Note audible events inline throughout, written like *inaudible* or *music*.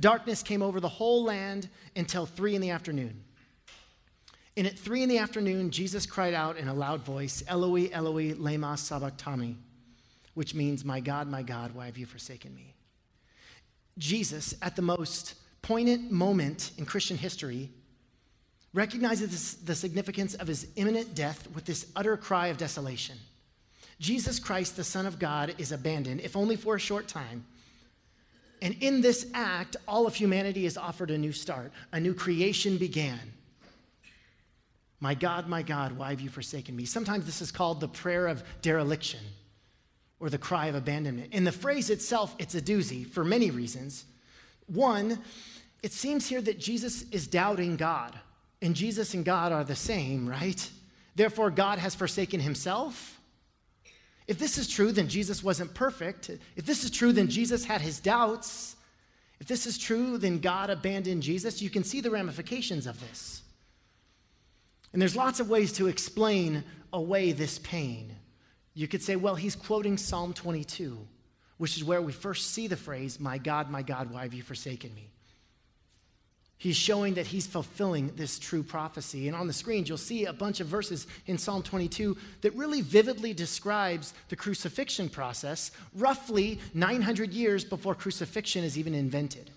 Darkness came over the whole land until three in the afternoon. And at three in the afternoon, Jesus cried out in a loud voice, Eloi, Eloi, lema sabachthani, which means, My God, my God, why have you forsaken me? Jesus, at the most poignant moment in Christian history, recognizes the significance of his imminent death with this utter cry of desolation. Jesus Christ, the Son of God, is abandoned, if only for a short time. And in this act, all of humanity is offered a new start. A new creation began. My God, my God, why have you forsaken me? Sometimes this is called the prayer of dereliction or the cry of abandonment. In the phrase itself, it's a doozy for many reasons. One, it seems here that Jesus is doubting God, and Jesus and God are the same, right? Therefore, God has forsaken himself. If this is true, then Jesus wasn't perfect. If this is true, then Jesus had his doubts. If this is true, then God abandoned Jesus. You can see the ramifications of this. And there's lots of ways to explain away this pain. You could say, well, he's quoting Psalm 22, which is where we first see the phrase, My God, my God, why have you forsaken me? He's showing that he's fulfilling this true prophecy. And on the screens, you'll see a bunch of verses in Psalm 22 that really vividly describes the crucifixion process, roughly 900 years before crucifixion is even invented.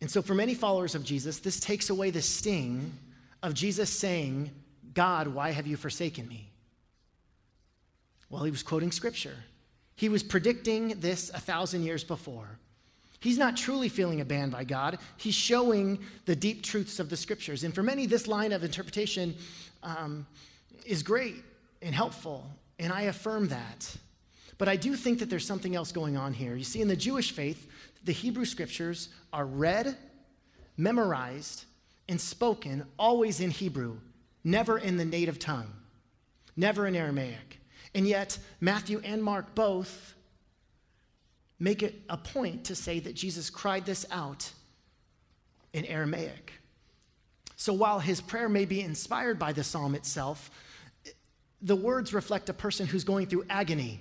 And so, for many followers of Jesus, this takes away the sting of Jesus saying, God, why have you forsaken me? Well, he was quoting scripture. He was predicting this a thousand years before. He's not truly feeling abandoned by God. He's showing the deep truths of the scriptures. And for many, this line of interpretation um, is great and helpful, and I affirm that. But I do think that there's something else going on here. You see, in the Jewish faith, the Hebrew scriptures are read, memorized, and spoken always in Hebrew, never in the native tongue, never in Aramaic. And yet, Matthew and Mark both make it a point to say that Jesus cried this out in Aramaic. So while his prayer may be inspired by the psalm itself, the words reflect a person who's going through agony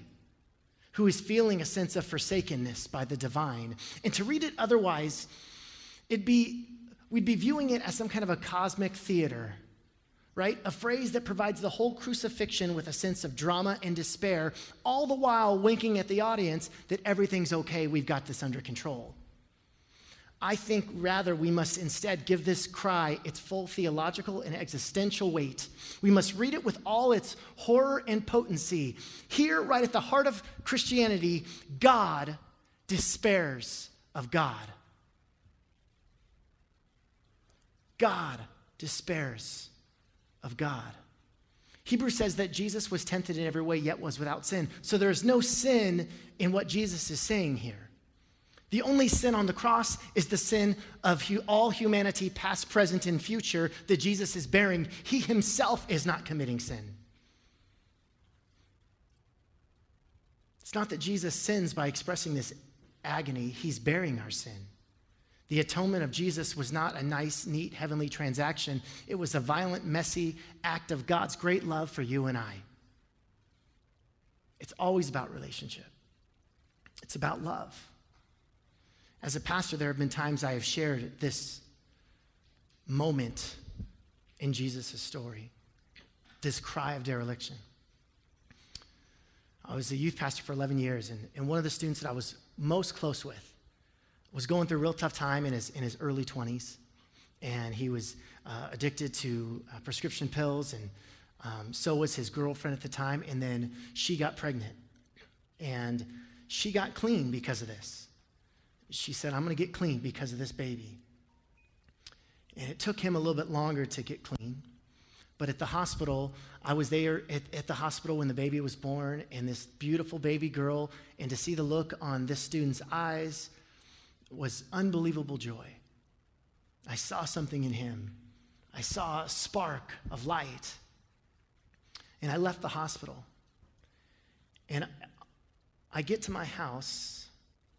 who is feeling a sense of forsakenness by the divine. And to read it otherwise, it'd be, we'd be viewing it as some kind of a cosmic theater, right? A phrase that provides the whole crucifixion with a sense of drama and despair, all the while winking at the audience that everything's okay, we've got this under control. I think rather we must instead give this cry its full theological and existential weight. We must read it with all its horror and potency. Here, right at the heart of Christianity, God despairs of God. God despairs of God. Hebrews says that Jesus was tempted in every way, yet was without sin. So there is no sin in what Jesus is saying here. The only sin on the cross is the sin of all humanity, past, present, and future, that Jesus is bearing. He himself is not committing sin. It's not that Jesus sins by expressing this agony, he's bearing our sin. The atonement of Jesus was not a nice, neat, heavenly transaction. It was a violent, messy act of God's great love for you and I. It's always about relationship, it's about love. As a pastor, there have been times I have shared this moment in Jesus' story, this cry of dereliction. I was a youth pastor for 11 years, and, and one of the students that I was most close with was going through a real tough time in his, in his early 20s. And he was uh, addicted to uh, prescription pills, and um, so was his girlfriend at the time. And then she got pregnant, and she got clean because of this she said, I'm going to get clean because of this baby. And it took him a little bit longer to get clean. But at the hospital, I was there at, at, the hospital when the baby was born, and this beautiful baby girl, and to see the look on this student's eyes was unbelievable joy. I saw something in him, I saw a spark of light. And I left the hospital. And I get to my house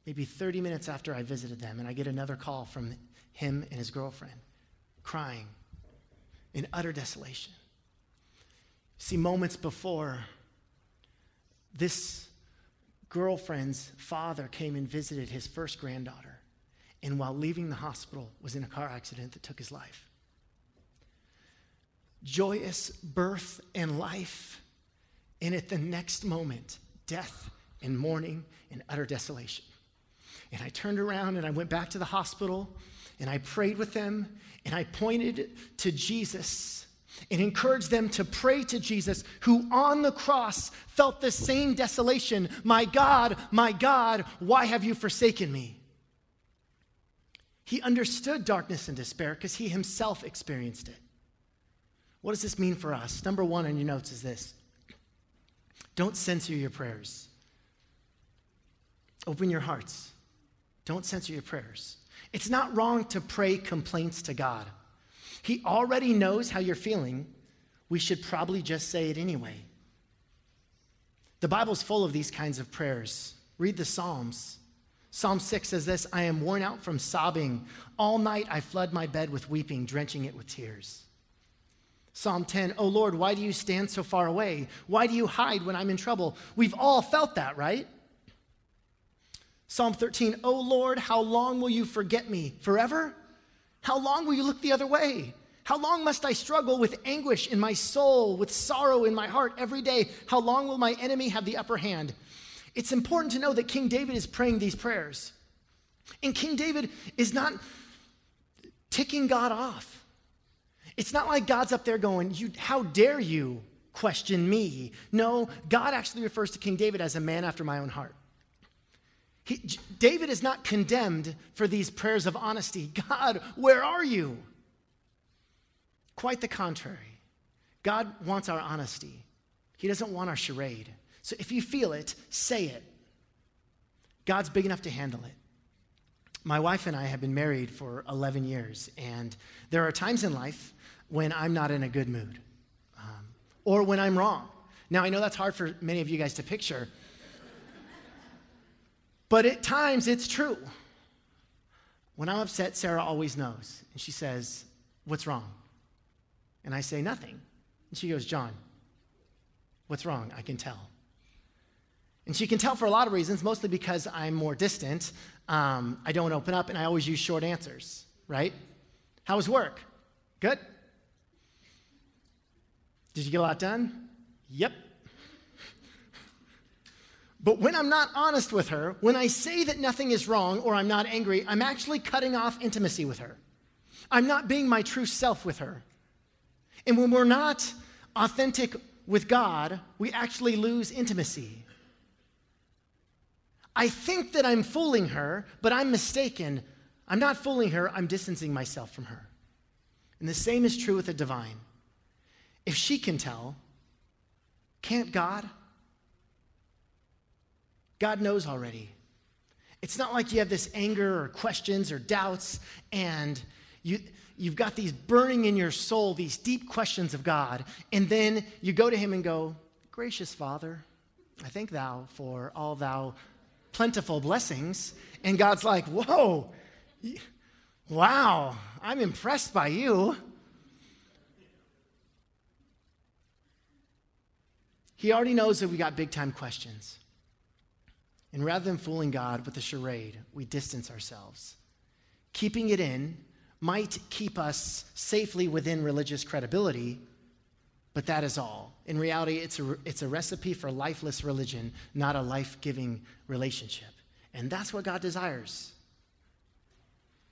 maybe 30 minutes after I visited them, and I get another call from him and his girlfriend crying in utter desolation. See, moments before, this girlfriend's father came and visited his first granddaughter, and while leaving the hospital, was in a car accident that took his life. Joyous birth and life, and at the next moment, death and mourning and utter desolation. And I turned around and I went back to the hospital and I prayed with them and I pointed to Jesus and encouraged them to pray to Jesus, who on the cross felt the same desolation My God, my God, why have you forsaken me? He understood darkness and despair because he himself experienced it. What does this mean for us? Number one on your notes is this don't censor your prayers. Open your hearts. Don't censor your prayers. It's not wrong to pray complaints to God. He already knows how you're feeling. We should probably just say it anyway. The Bible's full of these kinds of prayers. Read the Psalms. Psalm 6 says this I am worn out from sobbing. All night I flood my bed with weeping, drenching it with tears. Psalm 10, oh Lord, why do you stand so far away? Why do you hide when I'm in trouble? We've all felt that, right? Psalm 13, oh Lord, how long will you forget me? Forever? How long will you look the other way? How long must I struggle with anguish in my soul, with sorrow in my heart every day? How long will my enemy have the upper hand? It's important to know that King David is praying these prayers. And King David is not ticking God off. It's not like God's up there going, you, How dare you question me? No, God actually refers to King David as a man after my own heart. He, David is not condemned for these prayers of honesty. *laughs* God, where are you? Quite the contrary. God wants our honesty, He doesn't want our charade. So if you feel it, say it. God's big enough to handle it. My wife and I have been married for 11 years, and there are times in life when I'm not in a good mood um, or when I'm wrong. Now, I know that's hard for many of you guys to picture, but at times it's true. When I'm upset, Sarah always knows. And she says, What's wrong? And I say, Nothing. And she goes, John, what's wrong? I can tell. And she can tell for a lot of reasons, mostly because I'm more distant. Um, I don't open up, and I always use short answers, right? How was work? Good? Did you get a lot done? Yep. But when I'm not honest with her, when I say that nothing is wrong or I'm not angry, I'm actually cutting off intimacy with her. I'm not being my true self with her. And when we're not authentic with God, we actually lose intimacy. I think that I'm fooling her, but I'm mistaken. I'm not fooling her, I'm distancing myself from her. And the same is true with the divine. If she can tell, can't God? God knows already. It's not like you have this anger or questions or doubts and you, you've got these burning in your soul, these deep questions of God, and then you go to Him and go, Gracious Father, I thank Thou for all Thou plentiful blessings. And God's like, Whoa, wow, I'm impressed by you. He already knows that we got big time questions. And rather than fooling God with a charade, we distance ourselves. Keeping it in might keep us safely within religious credibility, but that is all. In reality, it's a, it's a recipe for lifeless religion, not a life giving relationship. And that's what God desires.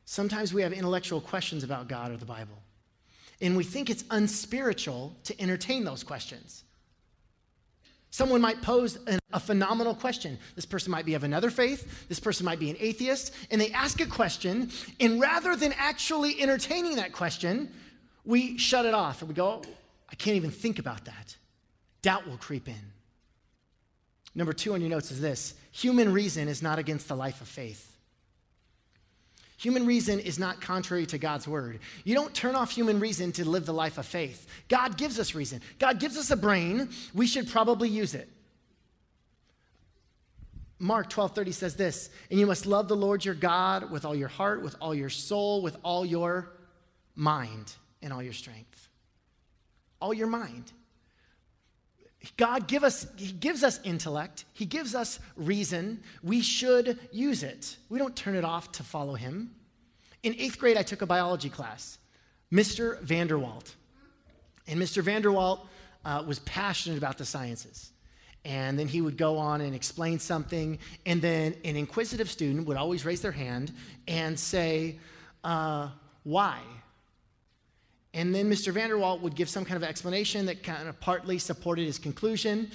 Sometimes we have intellectual questions about God or the Bible, and we think it's unspiritual to entertain those questions. Someone might pose a phenomenal question. This person might be of another faith, this person might be an atheist, and they ask a question, and rather than actually entertaining that question, we shut it off and we go, I can't even think about that. Doubt will creep in. Number two on your notes is this human reason is not against the life of faith. Human reason is not contrary to God's word. You don't turn off human reason to live the life of faith. God gives us reason. God gives us a brain. We should probably use it. Mark 12:30 says this, and you must love the Lord your God with all your heart, with all your soul, with all your mind, and all your strength. All your mind. God give us, he gives us intellect, He gives us reason. We should use it. We don't turn it off to follow Him. In eighth grade, I took a biology class, Mr. Vanderwalt. And Mr. Vanderwalt uh, was passionate about the sciences. And then he would go on and explain something. And then an inquisitive student would always raise their hand and say, uh, Why? And then Mr. Vanderwalt would give some kind of explanation that kind of partly supported his conclusion.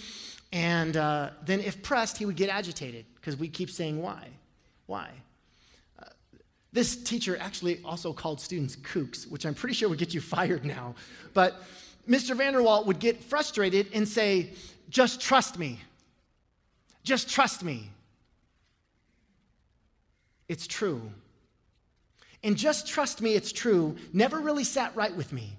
And uh, then, if pressed, he would get agitated because we keep saying, Why? Why? Uh, this teacher actually also called students kooks, which I'm pretty sure would get you *laughs* fired now. But Mr. Vanderwalt would get frustrated and say, Just trust me. Just trust me. It's true. And just trust me, it's true, never really sat right with me.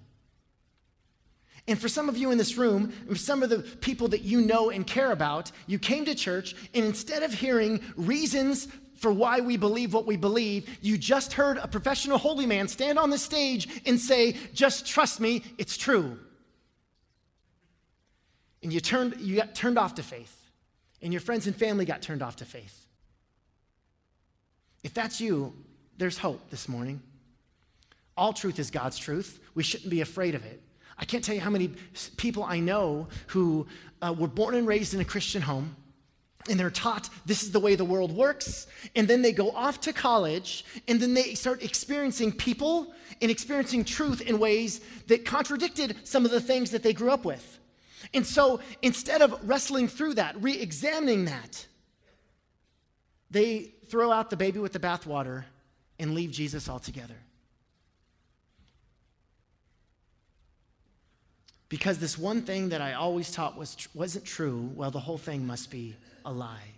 And for some of you in this room, some of the people that you know and care about, you came to church, and instead of hearing reasons for why we believe what we believe, you just heard a professional holy man stand on the stage and say, Just trust me, it's true. And you, turned, you got turned off to faith, and your friends and family got turned off to faith. If that's you, there's hope this morning. All truth is God's truth. We shouldn't be afraid of it. I can't tell you how many people I know who uh, were born and raised in a Christian home and they're taught this is the way the world works and then they go off to college and then they start experiencing people and experiencing truth in ways that contradicted some of the things that they grew up with and so instead of wrestling through that re-examining that they throw out the baby with the bathwater and leave Jesus altogether. Because this one thing that I always taught was, wasn't true, well, the whole thing must be a lie.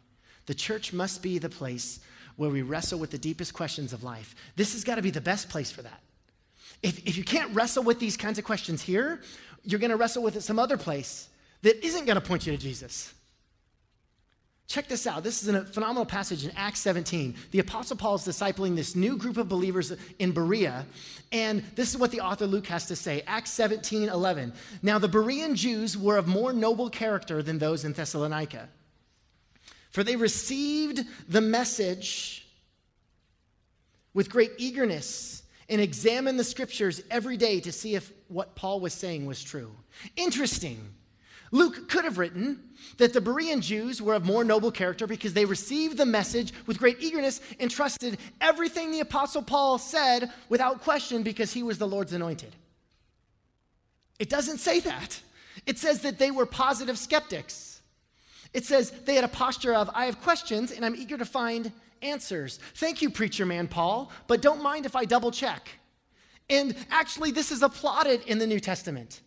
The church must be the place where we wrestle with the deepest questions of life. This has got to be the best place for that. If, if you can't wrestle with these kinds of questions here, you're going to wrestle with it some other place that isn't going to point you to Jesus. Check this out. This is a phenomenal passage in Acts 17. The Apostle Paul is discipling this new group of believers in Berea, and this is what the author Luke has to say Acts 17 11. Now, the Berean Jews were of more noble character than those in Thessalonica, for they received the message with great eagerness and examined the scriptures every day to see if what Paul was saying was true. Interesting. Luke could have written that the Berean Jews were of more noble character because they received the message with great eagerness and trusted everything the Apostle Paul said without question because he was the Lord's anointed. It doesn't say that. It says that they were positive skeptics. It says they had a posture of, I have questions and I'm eager to find answers. Thank you, preacher man Paul, but don't mind if I double check. And actually, this is applauded in the New Testament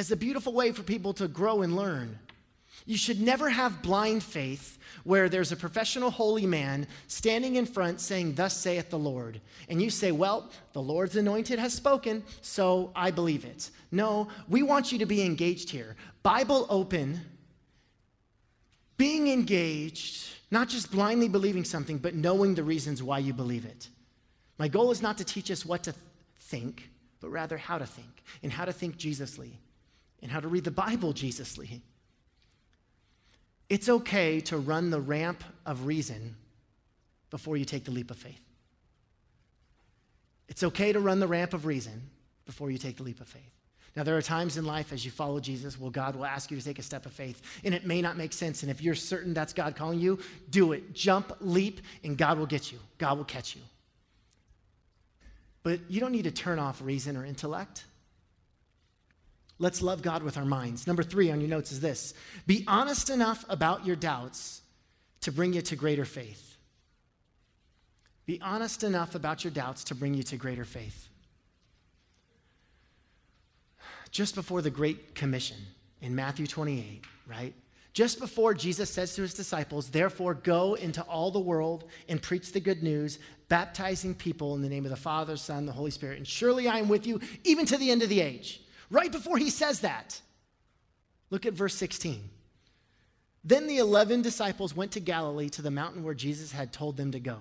as a beautiful way for people to grow and learn. You should never have blind faith where there's a professional holy man standing in front saying, Thus saith the Lord. And you say, Well, the Lord's anointed has spoken, so I believe it. No, we want you to be engaged here. Bible open, being engaged, not just blindly believing something, but knowing the reasons why you believe it. My goal is not to teach us what to think, but rather how to think and how to think Jesusly and how to read the Bible Jesusly. It's okay to run the ramp of reason before you take the leap of faith. It's okay to run the ramp of reason before you take the leap of faith. Now, there are times in life as you follow Jesus, well, God will ask you to take a step of faith, and it may not make sense. And if you're certain that's God calling you, do it. Jump, leap, and God will get you. God will catch you. But you don't need to turn off reason or intellect. Let's love God with our minds. Number three on your notes is this be honest enough about your doubts to bring you to greater faith. Be honest enough about your doubts to bring you to greater faith. Just before the Great Commission in Matthew 28, right? Just before Jesus says to his disciples, Therefore, go into all the world and preach the good news, baptizing people in the name of the Father, Son, the Holy Spirit. And surely I am with you even to the end of the age. Right before he says that, look at verse 16. Then the 11 disciples went to Galilee to the mountain where Jesus had told them to go.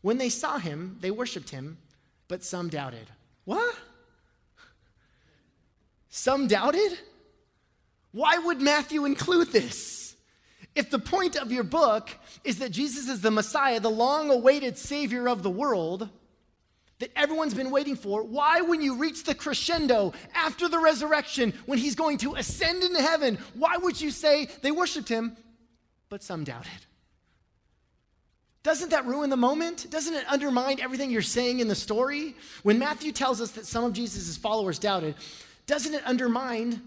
When they saw him, they worshiped him, but some doubted. What? Some doubted? Why would Matthew include this? If the point of your book is that Jesus is the Messiah, the long awaited Savior of the world, that everyone's been waiting for, why, when you reach the crescendo after the resurrection, when he's going to ascend into heaven, why would you say they worshiped him, but some doubted? Doesn't that ruin the moment? Doesn't it undermine everything you're saying in the story? When Matthew tells us that some of Jesus' followers doubted, doesn't it undermine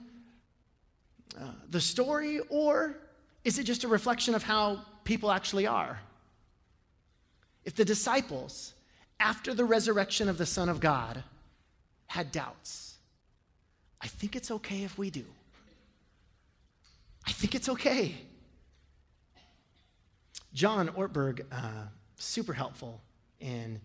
uh, the story, or is it just a reflection of how people actually are? If the disciples after the resurrection of the Son of God, had doubts. I think it's okay if we do. I think it's okay. John Ortberg, uh, super helpful in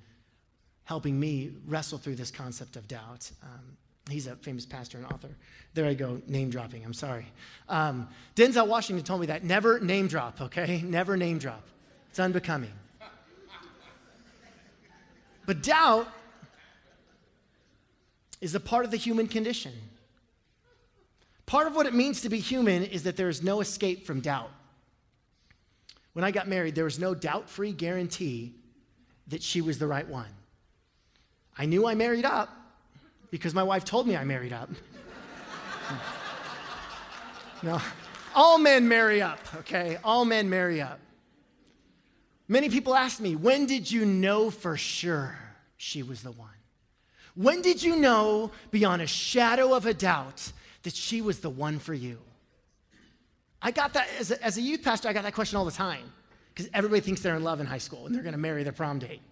helping me wrestle through this concept of doubt. Um, he's a famous pastor and author. There I go, name dropping. I'm sorry. Um, Denzel Washington told me that never name drop, okay? Never name drop. It's unbecoming. But doubt is a part of the human condition. Part of what it means to be human is that there is no escape from doubt. When I got married, there was no doubt free guarantee that she was the right one. I knew I married up because my wife told me I married up. *laughs* no, all men marry up, okay? All men marry up. Many people ask me, when did you know for sure she was the one? When did you know beyond a shadow of a doubt that she was the one for you? I got that as a, as a youth pastor, I got that question all the time because everybody thinks they're in love in high school and they're going to marry their prom date.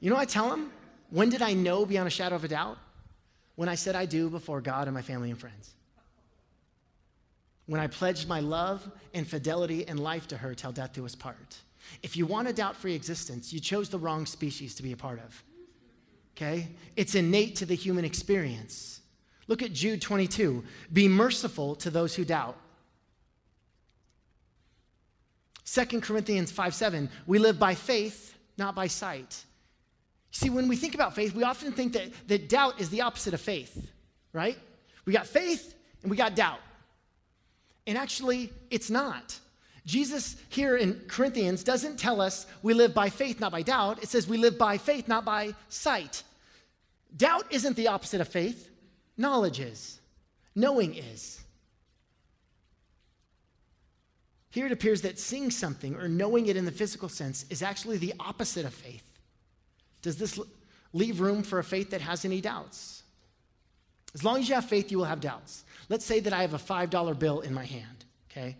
You know, I tell them, when did I know beyond a shadow of a doubt? When I said I do before God and my family and friends when I pledged my love and fidelity and life to her till death do us part. If you want a doubt free existence, you chose the wrong species to be a part of. Okay? It's innate to the human experience. Look at Jude 22. Be merciful to those who doubt. 2 Corinthians 5 7. We live by faith, not by sight. See, when we think about faith, we often think that, that doubt is the opposite of faith, right? We got faith and we got doubt. And actually, it's not. Jesus here in Corinthians doesn't tell us we live by faith, not by doubt. It says we live by faith, not by sight. Doubt isn't the opposite of faith, knowledge is, knowing is. Here it appears that seeing something or knowing it in the physical sense is actually the opposite of faith. Does this leave room for a faith that has any doubts? As long as you have faith, you will have doubts. Let's say that I have a $5 bill in my hand, okay?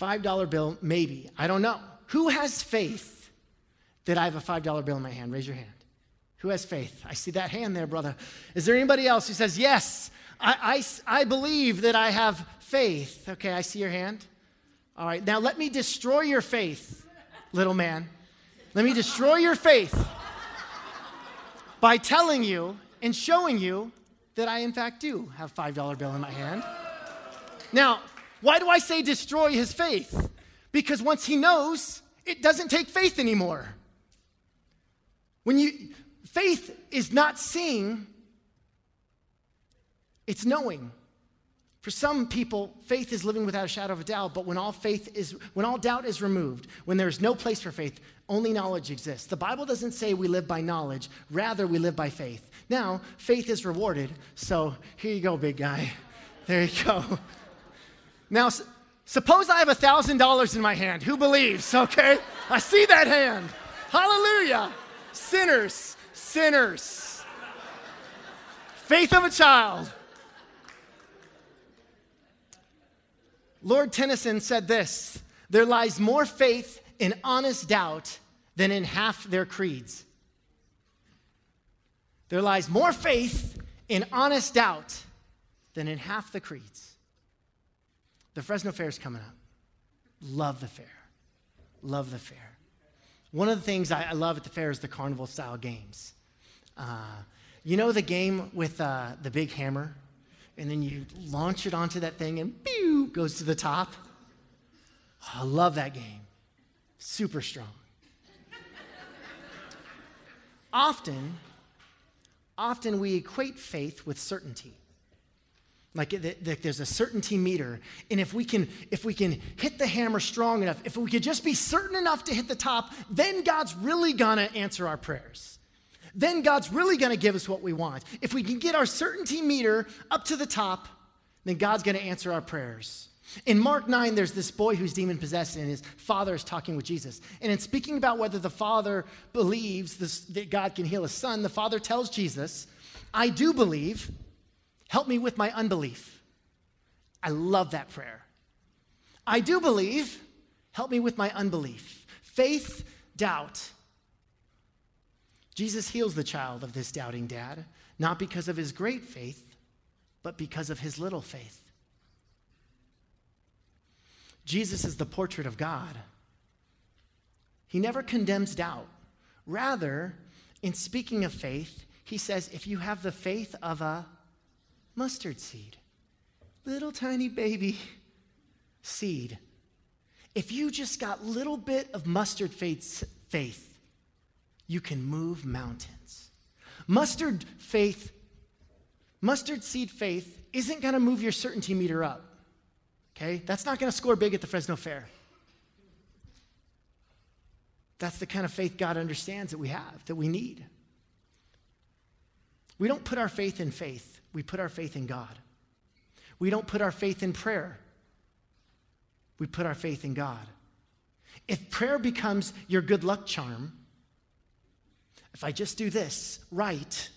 $5 bill, maybe. I don't know. Who has faith that I have a $5 bill in my hand? Raise your hand. Who has faith? I see that hand there, brother. Is there anybody else who says, Yes, I, I, I believe that I have faith? Okay, I see your hand. All right, now let me destroy your faith, little man. Let me destroy your faith by telling you and showing you that I, in fact, do have $5 bill in my hand. Now, why do I say destroy his faith? Because once he knows, it doesn't take faith anymore. When you, faith is not seeing, it's knowing. For some people, faith is living without a shadow of a doubt, but when all faith is, when all doubt is removed, when there's no place for faith, only knowledge exists. The Bible doesn't say we live by knowledge, rather, we live by faith. Now, faith is rewarded, so here you go, big guy. There you go. Now, suppose I have a $1,000 in my hand. Who believes? Okay? I see that hand. Hallelujah. Sinners, sinners. Faith of a child. Lord Tennyson said this there lies more faith in honest doubt than in half their creeds. There lies more faith in honest doubt than in half the creeds. The Fresno Fair is coming up. Love the fair. Love the fair. One of the things I, love at the fair is the carnival style games. Uh, you know the game with uh, the big hammer? And then you launch it onto that thing and pew, goes to the top. Oh, I love that game. Super strong. Often, often we equate faith with certainty. Like there's a certainty meter. And if we can if we can hit the hammer strong enough, if we could just be certain enough to hit the top, then God's really gonna answer our prayers. Then God's really gonna give us what we want. If we can get our certainty meter up to the top, then God's gonna answer our prayers. In Mark 9, there's this boy who's demon possessed, and his father is talking with Jesus. And in speaking about whether the father believes this, that God can heal his son, the father tells Jesus, I do believe, help me with my unbelief. I love that prayer. I do believe, help me with my unbelief. Faith, doubt. Jesus heals the child of this doubting dad, not because of his great faith, but because of his little faith. Jesus is the portrait of God. He never condemns doubt. Rather, in speaking of faith, he says, if you have the faith of a mustard seed, little tiny baby seed, if you just got little bit of mustard faith, faith you can move mountains. Mustard faith, mustard seed faith isn't going to move your certainty meter up. Okay? That's not going to score big at the Fresno Fair. That's the kind of faith God understands that we have, that we need. We don't put our faith in faith, we put our faith in God. We don't put our faith in prayer, we put our faith in God. If prayer becomes your good luck charm, if I just do this right,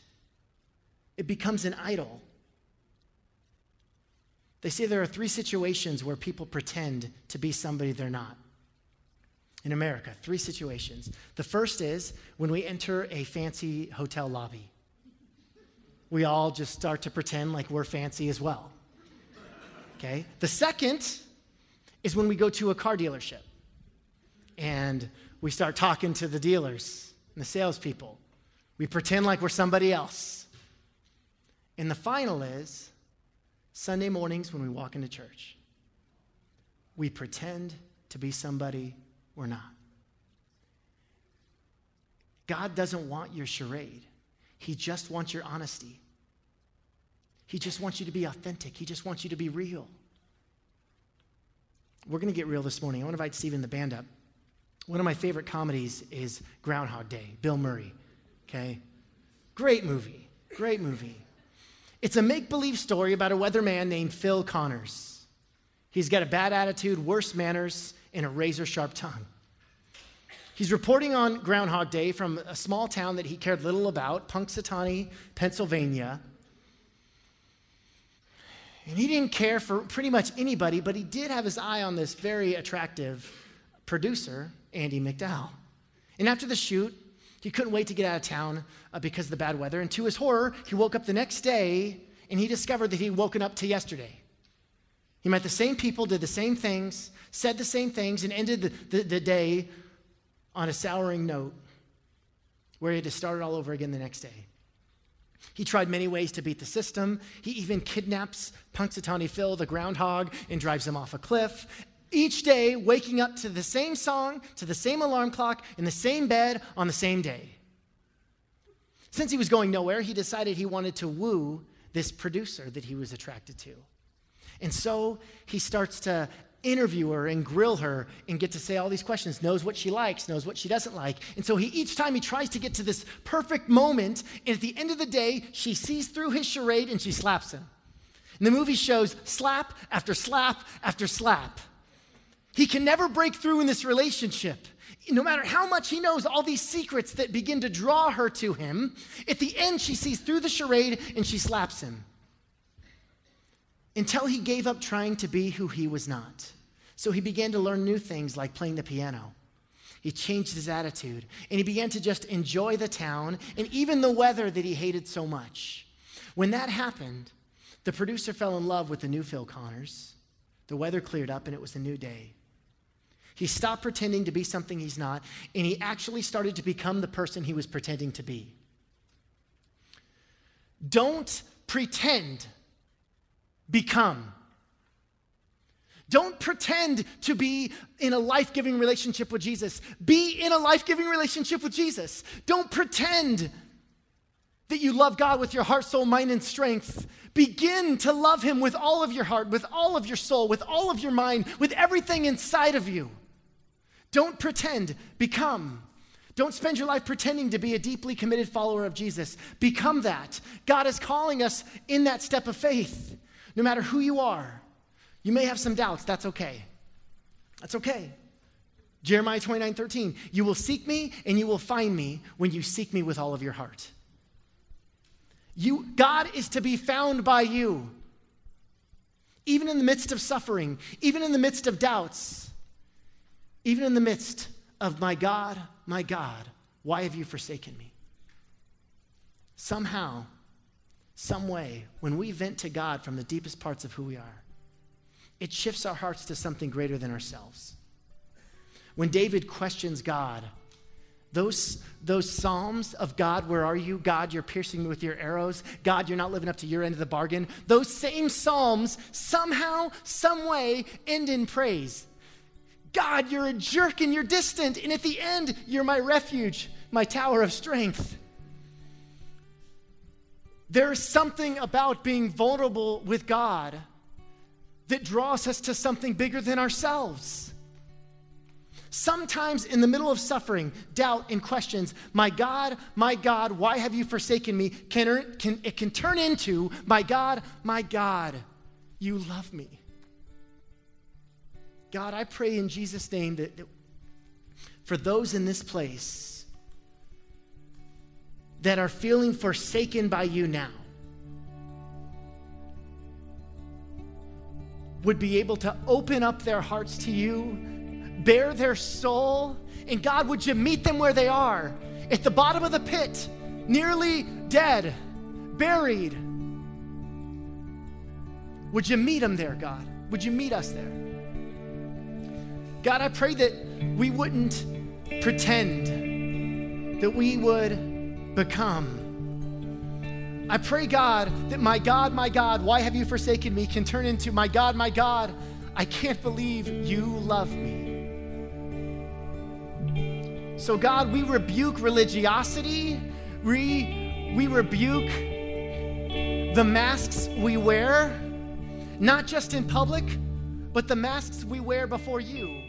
it becomes an idol. They say there are three situations where people pretend to be somebody they're not. In America, three situations. The first is when we enter a fancy hotel lobby. We all just start to pretend like we're fancy as well. Okay? The second is when we go to a car dealership and we start talking to the dealers and the salespeople. We pretend like we're somebody else. And the final is Sunday mornings when we walk into church, we pretend to be somebody we're not. God doesn't want your charade, He just wants your honesty. He just wants you to be authentic, He just wants you to be real. We're going to get real this morning. I want to invite Stephen the band up. One of my favorite comedies is Groundhog Day, Bill Murray. Okay? Great movie. Great movie. It's a make believe story about a weatherman named Phil Connors. He's got a bad attitude, worse manners, and a razor sharp tongue. He's reporting on Groundhog Day from a small town that he cared little about, Punxsutawney, Pennsylvania. And he didn't care for pretty much anybody, but he did have his eye on this very attractive producer, Andie MacDowell. And after the shoot, he couldn't wait to get out of town uh, because of the bad weather. And to his horror, he woke up the next day and he discovered that he'd woken up to yesterday. He met the same people, did the same things, said the same things, and ended the, the, the day on a souring note where he had to start it all over again the next day. He tried many ways to beat the system. He even kidnaps Punxsutawney Phil, the groundhog, and drives him off a cliff each day waking up to the same song, to the same alarm clock, in the same bed on the same day. Since he was going nowhere, he decided he wanted to woo this producer that he was attracted to. And so he starts to interview her and grill her and get to say all these questions, knows what she likes, knows what she doesn't like. And so he each time he tries to get to this perfect moment, and at the end of the day, she sees through his charade and she slaps him. And the movie shows slap after slap after slap. He can never break through in this relationship. No matter how much he knows all these secrets that begin to draw her to him, at the end, she sees through the charade and she slaps him. Until he gave up trying to be who he was not. So he began to learn new things like playing the piano. He changed his attitude and he began to just enjoy the town and even the weather that he hated so much. When that happened, the producer fell in love with the new Phil Connors. The weather cleared up and it was a new day. He stopped pretending to be something he's not, and he actually started to become the person he was pretending to be. Don't pretend, become. Don't pretend to be in a life giving relationship with Jesus. Be in a life giving relationship with Jesus. Don't pretend that you love God with your heart, soul, mind, and strength. Begin to love Him with all of your heart, with all of your soul, with all of your mind, with everything inside of you. Don't pretend, become. Don't spend your life pretending to be a deeply committed follower of Jesus. Become that. God is calling us in that step of faith. No matter who you are, you may have some doubts. That's okay. That's okay. Jeremiah 29 13. You will seek me and you will find me when you seek me with all of your heart. You, God is to be found by you. Even in the midst of suffering, even in the midst of doubts, even in the midst of my God, my God, why have you forsaken me? Somehow, some way, when we vent to God from the deepest parts of who we are, it shifts our hearts to something greater than ourselves. When David questions God, those, those Psalms of God, where are you? God, you're piercing me with your arrows. God, you're not living up to your end of the bargain. Those same Psalms somehow, some way end in praise. God, you're a jerk and you're distant. And at the end, you're my refuge, my tower of strength. There's something about being vulnerable with God that draws us to something bigger than ourselves. Sometimes in the middle of suffering, doubt, and questions, my God, my God, why have you forsaken me? Can, can, it can turn into, my God, my God, you love me. God, I pray in Jesus' name that, that for those in this place that are feeling forsaken by you now, would be able to open up their hearts to you bare their soul. And God, would you meet them where they are? At the bottom of the pit, nearly dead, buried. Would you meet them there, God? Would you meet us there? God, I pray that we wouldn't pretend, that we would become. I pray, God, that my God, my God, why have you forsaken me can turn into my God, my God, I can't believe you love me. So, God, we rebuke religiosity, we, we rebuke the masks we wear, not just in public, but the masks we wear before you.